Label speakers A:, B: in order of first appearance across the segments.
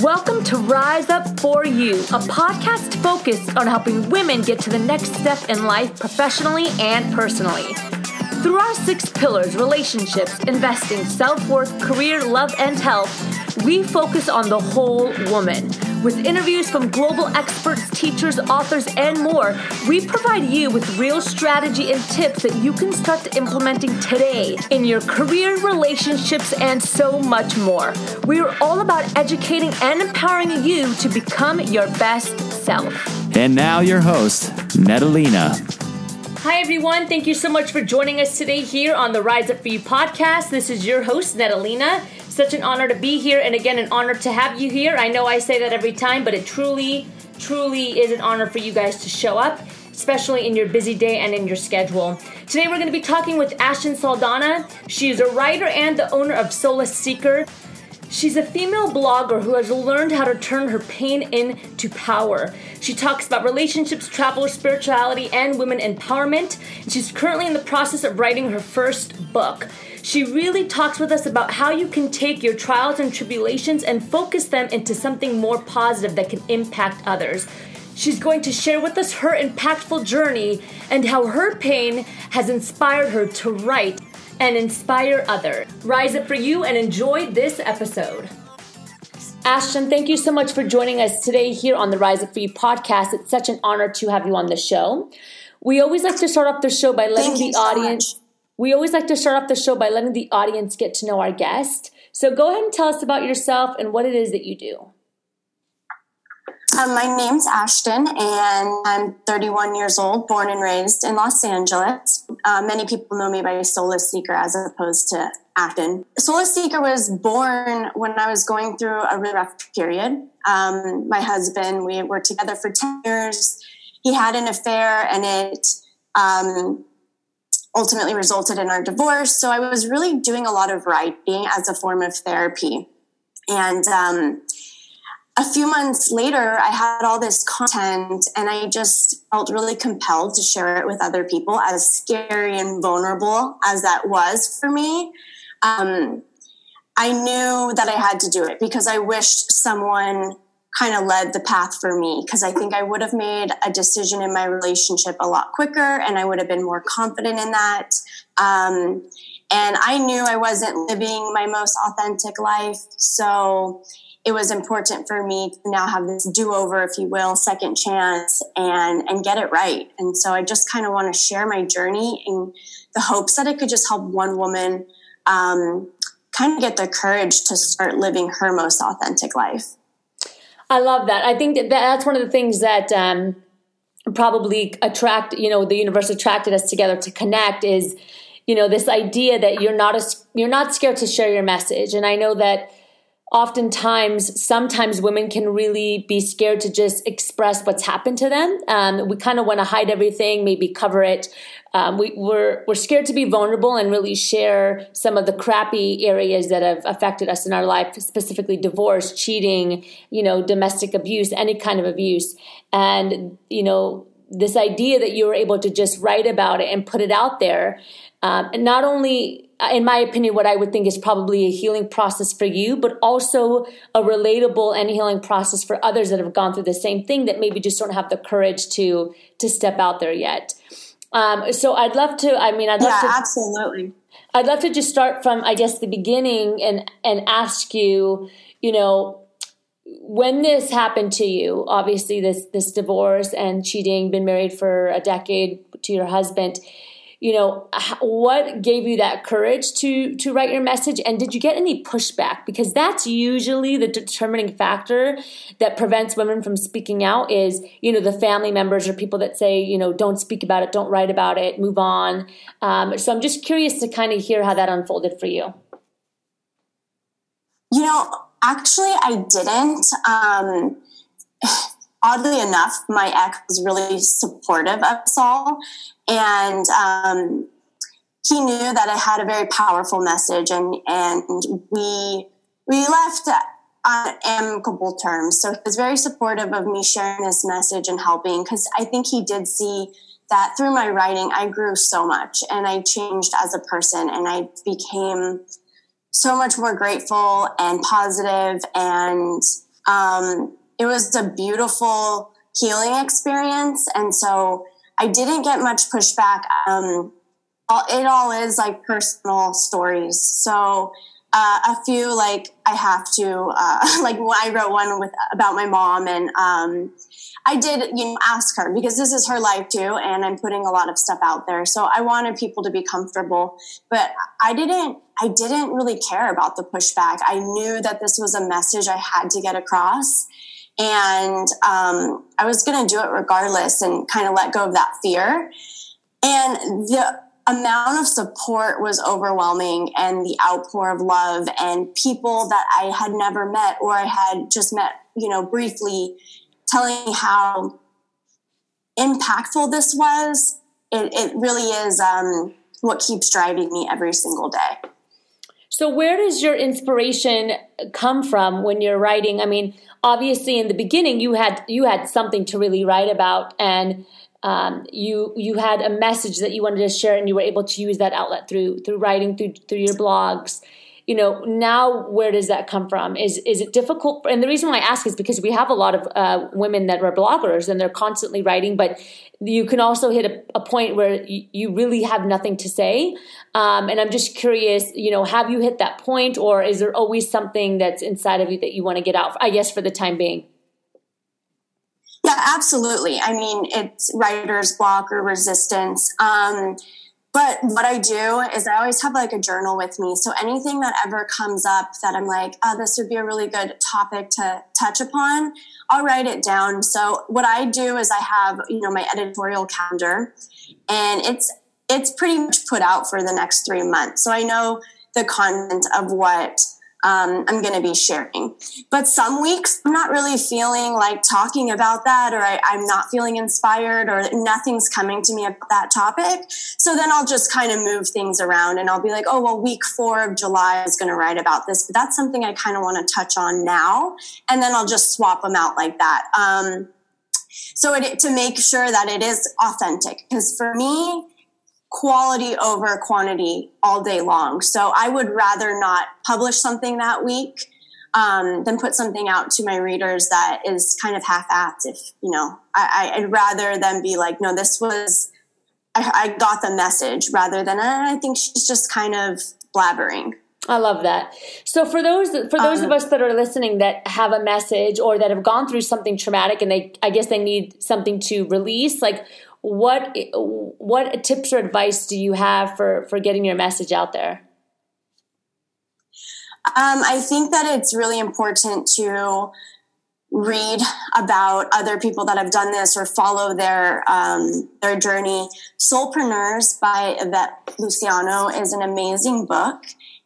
A: Welcome to Rise Up For You, a podcast focused on helping women get to the next step in life professionally and personally. Through our six pillars relationships, investing, self worth, career, love, and health we focus on the whole woman. With interviews from global experts, teachers, authors, and more, we provide you with real strategy and tips that you can start implementing today in your career, relationships, and so much more. We are all about educating and empowering you to become your best self.
B: And now, your host, Natalina.
A: Hi, everyone. Thank you so much for joining us today here on the Rise Up For You podcast. This is your host, Natalina. Such an honor to be here, and again, an honor to have you here. I know I say that every time, but it truly, truly is an honor for you guys to show up, especially in your busy day and in your schedule. Today, we're going to be talking with Ashton Saldana. She is a writer and the owner of Soulace Seeker. She's a female blogger who has learned how to turn her pain into power. She talks about relationships, travel, spirituality, and women empowerment. And she's currently in the process of writing her first book. She really talks with us about how you can take your trials and tribulations and focus them into something more positive that can impact others. She's going to share with us her impactful journey and how her pain has inspired her to write and inspire others. Rise up for you and enjoy this episode. Ashton, thank you so much for joining us today here on the Rise Up For You podcast. It's such an honor to have you on the show. We always like to start off the show by letting the audience we always like to start off the show by letting the audience get to know our guest. So go ahead and tell us about yourself and what it is that you do.
C: Um, my name's Ashton, and I'm 31 years old, born and raised in Los Angeles. Uh, many people know me by Soulace Seeker as opposed to Ashton. Soulace Seeker was born when I was going through a really rough period. Um, my husband, we were together for 10 years. He had an affair, and it um, ultimately resulted in our divorce. So I was really doing a lot of writing as a form of therapy. And um, a few months later, I had all this content and I just felt really compelled to share it with other people, as scary and vulnerable as that was for me. Um, I knew that I had to do it because I wished someone kind of led the path for me because I think I would have made a decision in my relationship a lot quicker and I would have been more confident in that. Um, and I knew I wasn't living my most authentic life. So it was important for me to now have this do over, if you will, second chance and, and get it right. And so I just kind of want to share my journey in the hopes that it could just help one woman um, kind of get the courage to start living her most authentic life.
A: I love that. I think that that's one of the things that um, probably attract, you know, the universe attracted us together to connect is, you know, this idea that you're not a, you're not scared to share your message. And I know that oftentimes, sometimes women can really be scared to just express what's happened to them. Um, we kind of want to hide everything, maybe cover it um, we, we're, we're scared to be vulnerable and really share some of the crappy areas that have affected us in our life, specifically divorce, cheating, you know, domestic abuse, any kind of abuse. And, you know, this idea that you were able to just write about it and put it out there, um, and not only, in my opinion, what I would think is probably a healing process for you, but also a relatable and healing process for others that have gone through the same thing that maybe just don't have the courage to to step out there yet. Um, so I'd love to. I mean, I'd love
C: yeah,
A: to.
C: absolutely.
A: I'd love to just start from, I guess, the beginning and and ask you, you know, when this happened to you. Obviously, this this divorce and cheating, been married for a decade to your husband you know what gave you that courage to to write your message? And did you get any pushback? Because that's usually the determining factor that prevents women from speaking out is you know the family members or people that say you know don't speak about it don't write about it move on. Um, so i'm just curious to kind of hear how that unfolded for you.
C: You know actually i didn't um, oddly enough, my ex was really supportive of Saul. And um, he knew that I had a very powerful message, and, and we, we left on amicable terms. So he was very supportive of me sharing this message and helping because I think he did see that through my writing, I grew so much and I changed as a person and I became so much more grateful and positive and um, it was a beautiful healing experience. And so I didn't get much pushback. Um, it all is like personal stories. So uh, a few like I have to uh, like I wrote one with about my mom and um, I did you know ask her because this is her life too and I'm putting a lot of stuff out there so I wanted people to be comfortable but I didn't I didn't really care about the pushback I knew that this was a message I had to get across and um, I was going to do it regardless and kind of let go of that fear and the amount of support was overwhelming and the outpour of love and people that I had never met or I had just met, you know, briefly telling how impactful this was. It, it really is um, what keeps driving me every single day.
A: So, where does your inspiration come from when you're writing? I mean, obviously, in the beginning, you had you had something to really write about, and um, you you had a message that you wanted to share and you were able to use that outlet through through writing through through your blogs you know now where does that come from is is it difficult and the reason why i ask is because we have a lot of uh, women that are bloggers and they're constantly writing but you can also hit a, a point where you, you, really have nothing to say um, and i'm just curious you know have you hit that point or is there always something that's inside of you that you want to get out i guess for the time being
C: yeah, absolutely. I mean, it's writer's block or resistance. Um, but what I do is I always have like a journal with me. So anything that ever comes up that I'm like, oh, this would be a really good topic to touch upon, I'll write it down. So what I do is I have, you know, my editorial calendar and it's it's pretty much put out for the next three months. So I know the content of what um, I'm going to be sharing. But some weeks I'm not really feeling like talking about that, or I, am not feeling inspired, or nothing's coming to me about that topic. So then I'll just kind of move things around and I'll be like, oh, well, week four of July is going to write about this, but that's something I kind of want to touch on now. And then I'll just swap them out like that. Um, so it, to make sure that it is authentic, because for me, quality over quantity all day long. So I would rather not publish something that week um, than put something out to my readers that is kind of half-assed. If you know, I, would rather than be like, no, this was I, I got the message, rather than uh, I think she's just kind of blabbering.
A: I love that. So for those for those um, of us that are listening that have a message or that have gone through something traumatic and they I guess they need something to release, like what what tips or advice do you have for for getting your message out there?
C: Um, I think that it's really important to read about other people that have done this or follow their um, their journey. Soulpreneurs by Yvette Luciano is an amazing book,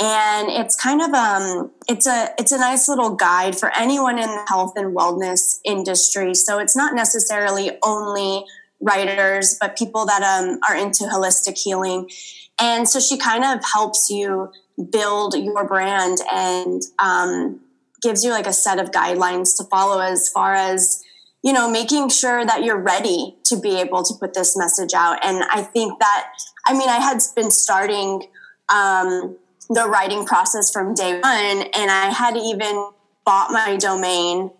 C: and it's kind of um it's a it's a nice little guide for anyone in the health and wellness industry. So it's not necessarily only writers, but people that um, are into holistic healing. And so she kind of helps you build your brand and um, gives you like a set of guidelines to follow as far as you know making sure that you're ready to be able to put this message out and i think that i mean i had been starting um, the writing process from day one and i had even bought my domain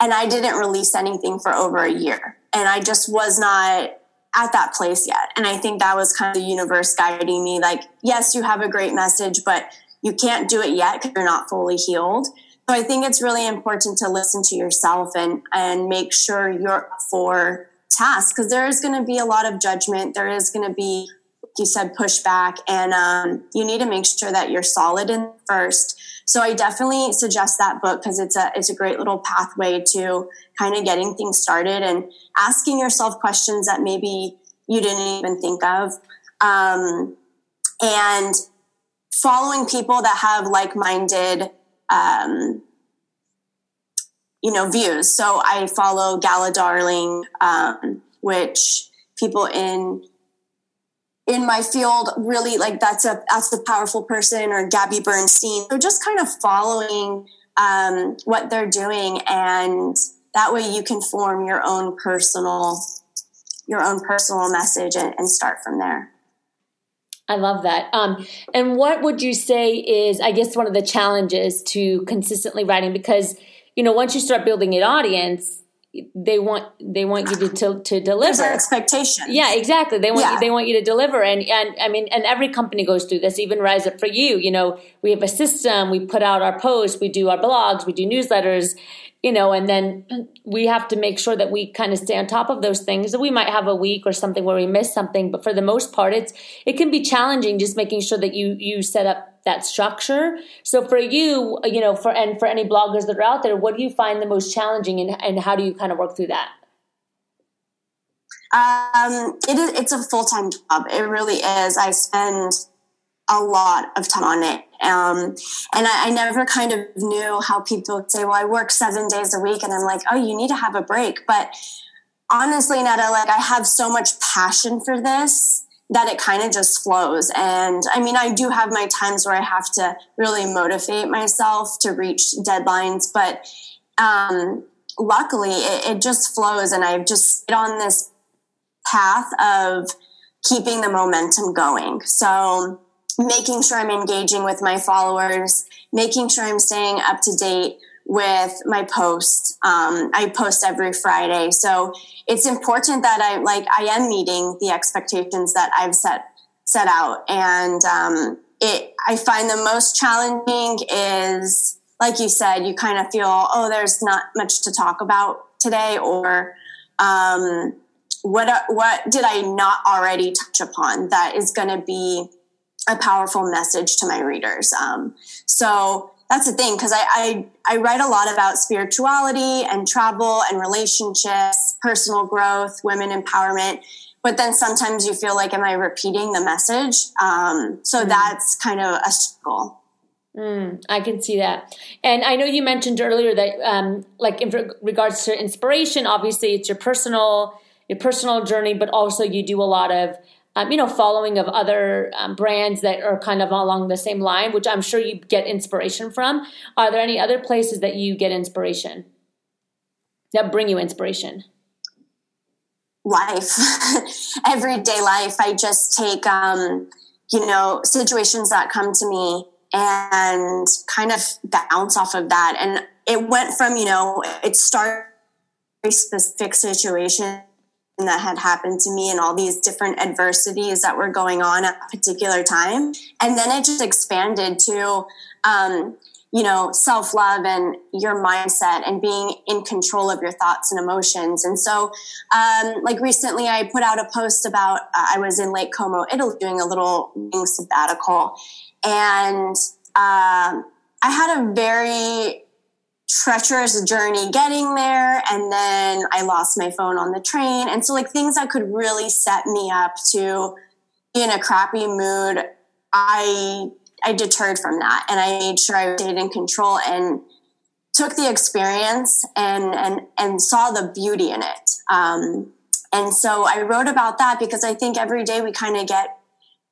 C: and i didn't release anything for over a year and I just was not at that place yet. And I think that was kind of the universe guiding me like, yes, you have a great message, but you can't do it yet because you're not fully healed. So I think it's really important to listen to yourself and, and make sure you're for tasks because there is going to be a lot of judgment. There is going to be, you said, pushback. And um, you need to make sure that you're solid in first so I definitely suggest that book because it's a it's a great little pathway to kind of getting things started and asking yourself questions that maybe you didn't even think of, um, and following people that have like minded. Um, you know views so i follow gala darling um, which people in in my field really like that's a that's a powerful person or Gabby Bernstein. So just kind of following um, what they're doing, and that way you can form your own personal your own personal message and, and start from there.
A: I love that. Um, and what would you say is, I guess, one of the challenges to consistently writing? Because you know, once you start building an audience, they want they want you to to, to deliver.
C: There's expectation.
A: yeah exactly. They want
C: Yeah.
A: you, they want you to deliver. And and i mean and every company goes through this even rise up for you. You know we have a system. We put out our posts. We do our blogs. We do newsletters you know and then we have to make sure that we kind of stay on top of those things. We might have a week or something where we miss something but for the most part it's it can be challenging just making sure that you you set up that structure so for you you know for and for any bloggers that are out there what do you find the most challenging and, and how do you kind of work through that
C: Um, it is, it's a full time job. It really is. I spend a lot of time on it. Um, and I, I never kind of knew how people would say, well, I work seven days a week. And I'm like, oh, you need to have a break. But honestly, Netta, like I have so much passion for this that it kind of just flows. And I mean, I do have my times where I have to really motivate myself to reach deadlines, but um, luckily it, it just flows. And I've just stayed on this path of keeping the momentum going. So making sure I'm engaging with my followers, making sure I'm staying up to date with my posts. Um, I post every Friday. So it's important that I like I am meeting the expectations that I've set set out. And um, it I find the most challenging is like you said, you kind of feel, oh, there's not much to talk about today, or um, what what did I not already touch upon that is going to be a powerful message to my readers? Um, so that's the thing because I, I I write a lot about spirituality and travel and relationships, personal growth, women empowerment. But then sometimes you feel like, am I repeating the message? Um, so that's kind of a struggle.
A: Mm, I can see that. And I know you mentioned earlier that, um, like in regards to inspiration, obviously it's your personal your personal journey, but also you do a lot of um, you know following of other um, brands that are kind of along the same line, which I'm sure you get inspiration from. Are there any other places that you get inspiration that bring you inspiration?
C: Life, everyday life. I just take um, you know situations that come to me and kind of bounce off of that. And it went from, you know, it started very specific situation that had happened to me and all these different adversities that were going on at a particular time. And then it just expanded to, um, you know, self love and your mindset and being in control of your thoughts and emotions. And so, um, like recently, I put out a post about uh, I was in Lake Como, Italy, doing a little sabbatical. And um, I had a very treacherous journey getting there and then i lost my phone on the train. And so like things that could really set me up to be in a crappy mood i i deterred from that. And i made sure i stayed in control and took the experience and and and saw the beauty in it. Um, and so i wrote about that because i think every day we kind of get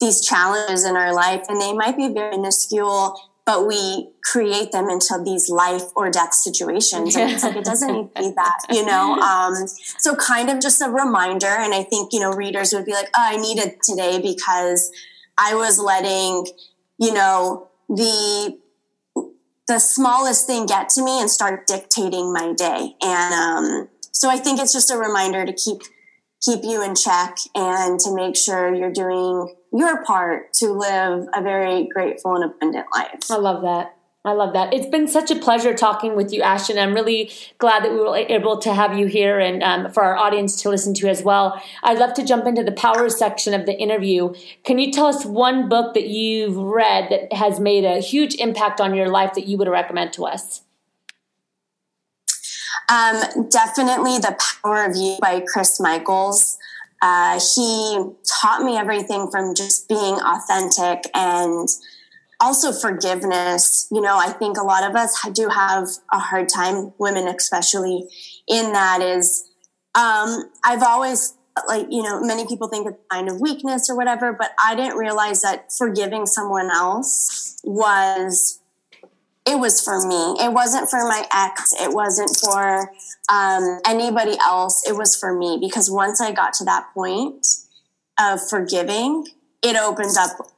C: these challenges in our life and they might be very minuscule but we create them into these life or death situations. And it's like, it doesn't need to be that, you know? Um, so kind of just a reminder. And I think, you know, readers would be like, oh, I need it today because I was letting, you know, the, the smallest thing get to me and start dictating my day. And, um, so I think it's just a reminder to keep, keep you in check and to make sure you're doing your part to live a very grateful and abundant life.
A: I love that. I love that. It's been such a pleasure talking with you, Ashton. I'm really glad that we were able to have you here and um, for our audience to listen to as well. I'd love to jump into the power section of the interview. Can you tell us one book that you've read that has made a huge impact on your life that you would recommend to us?
C: Um, definitely The Power of You by Chris Michaels. Uh, he taught me everything from just being authentic and also forgiveness. You know, I think a lot of us do have a hard time, women especially, in that is, um, I've always like, you know, many people think it's sign of weakness or whatever, but I didn't realize that forgiving someone else was it was for me. It wasn't for my ex. It wasn't for um, anybody else. It was for me because once I got to that point of forgiving, it opened up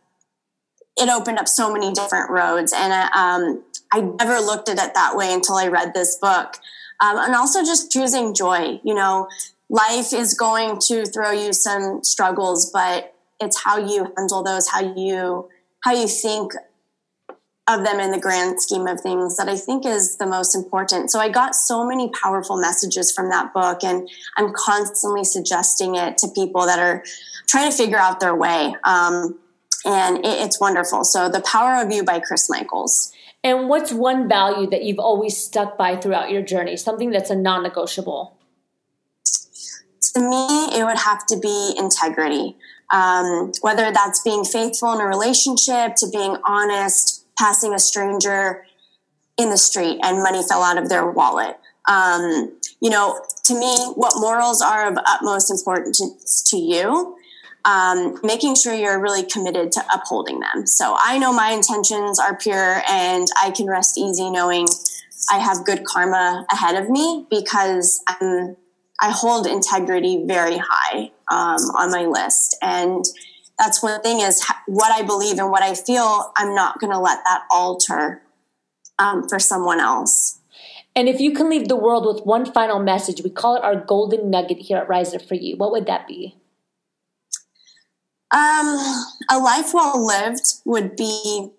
C: it opened up so many different roads. And um, I never looked at it that way until I read this book. Um, and also just choosing joy. You know, life is going to throw you some struggles, but it's how you handle those, how you how you think of them in the grand scheme of things that I think is the most important. So I got so many powerful messages from that book, and I'm constantly suggesting it to people that are trying to figure out their way. Um, and it, it's wonderful. So, The Power of You by Chris Michaels.
A: And what's one value that you've always stuck by throughout your journey? Something that's a non negotiable?
C: To me, it would have to be integrity. Um, whether that's being faithful in a relationship, to being honest, passing a stranger in the street and money fell out of their wallet. Um, you know, to me, what morals are of utmost importance to you, um, making sure you're really committed to upholding them. So I know my intentions are pure and I can rest easy knowing I have good karma ahead of me because I'm, I hold integrity very high um, on my list. And that's one thing is what I believe and what I feel, I'm not going to let that alter um, for someone else.
A: And if you can leave the world with one final message, we call it our golden nugget here at Rise Up for You. What would that be?
C: Um, a life well lived would be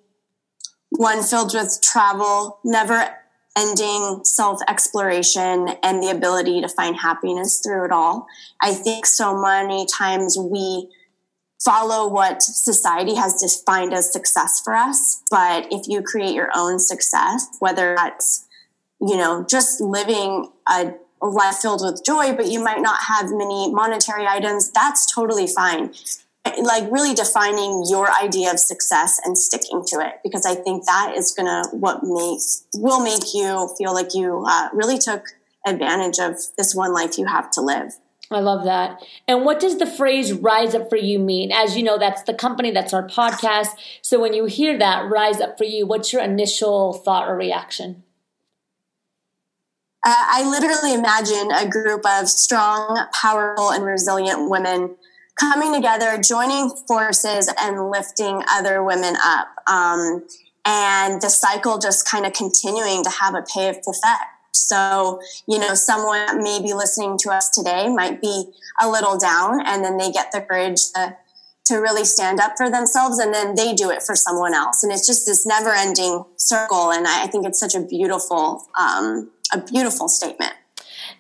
C: one filled with travel, never ending self exploration, and the ability to find happiness through it all. I think so many times we follow what society has defined as success for us. But if you create your own success, whether that's, you know, just living a life filled with joy, but you might not have many monetary items, that's totally fine. Like really defining your idea of success and sticking to it, because I think that is gonna what makes will make you feel like you uh, really took advantage of this one life you have to live.
A: I love that. And what does the phrase rise up for you mean? As you know, that's the company, that's our podcast. So when you hear that, rise up for you, what's your initial thought or reaction?
C: Uh, I literally imagine a group of strong, powerful, and resilient women coming together, joining forces, and lifting other women up. Um, and the cycle just kind of continuing to have a pay effect. So, you know, someone maybe listening to us today might be a little down and then they get the courage to, to really stand up for themselves and then they do it for someone else. And it's just this never ending circle. And I, think it's such a beautiful, um, a beautiful statement.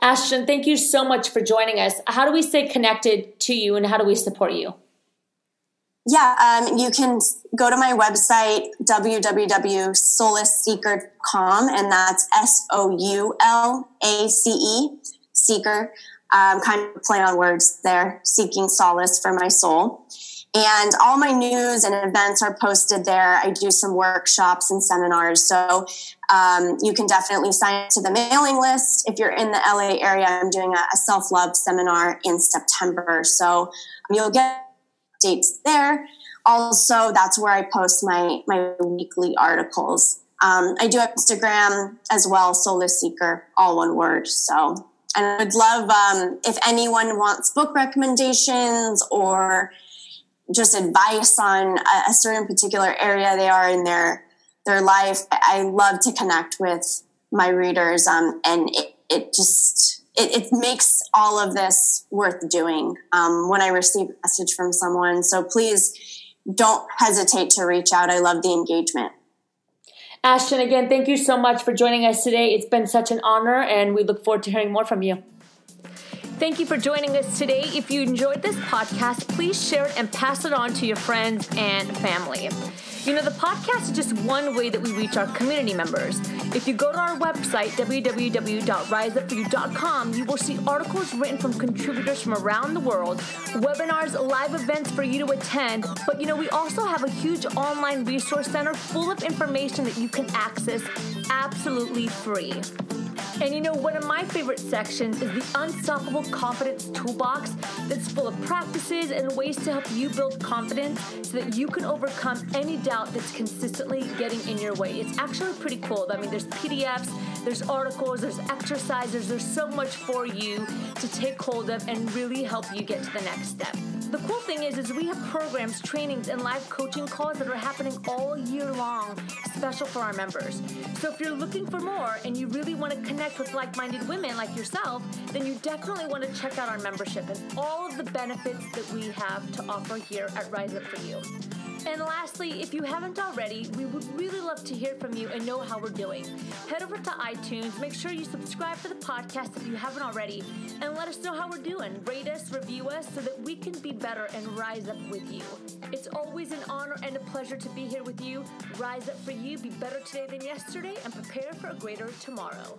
A: Ashton, thank you so much for joining us. How do we stay connected to you and how do we support you?
C: Yeah, um, you can go to my website, www.soulaceseeker.com, and that's S O U L A C E, seeker. Um, kind of play on words there, seeking solace for my soul. And all my news and events are posted there. I do some workshops and seminars. So um, you can definitely sign up to the mailing list. If you're in the LA area, I'm doing a, a self love seminar in September. So you'll get dates there. Also, that's where I post my my weekly articles. Um, I do have Instagram as well, Soulace Seeker, all one word. So, and I would love um, if anyone wants book recommendations or just advice on a, a certain particular area they are in their their life. I love to connect with my readers, um, and it, it just it, it, makes all of this worth doing um, when I receive a message from someone. So please don't hesitate to reach out. I love the engagement.
A: Ashton, again, thank you so much for joining us today. It's been such an honor, and we look forward to hearing more from you. Thank you for joining us today. If you enjoyed this podcast, please share it and pass it on to your friends and family. You know, the podcast is just one way that we reach our community members. If you go to our website, www.riseupforyou.com, you will see articles written from contributors from around the world, webinars, live events for you to attend. But you know, we also have a huge online resource center full of information that you can access absolutely free. And you know, one of my favorite sections is the Unstoppable Confidence Toolbox that's full of practices and ways to help you build confidence so that you can overcome any doubt that's consistently getting in your way. It's actually pretty cool. I mean, there's PDFs, there's articles, there's exercises, there's so much for you to take hold of and really help you get to the next step. The cool thing is, is we have programs, trainings, and live coaching calls that are happening all year long, special for our members. So if you're looking for more and you really want to connect with like-minded women like yourself, then you definitely want to check out our membership and all of the benefits that we have to offer here at Rise Up For You. And lastly, if you haven't already, we would really love to hear from you and know how we're doing. Head over to iTunes, make sure you subscribe to the podcast if you haven't already, and let us know how we're doing. Rate us, review us, so that we can be better and rise up with you. It's always an honor and a pleasure to be here with you. Rise up for you, be better today than yesterday, and prepare for a greater tomorrow.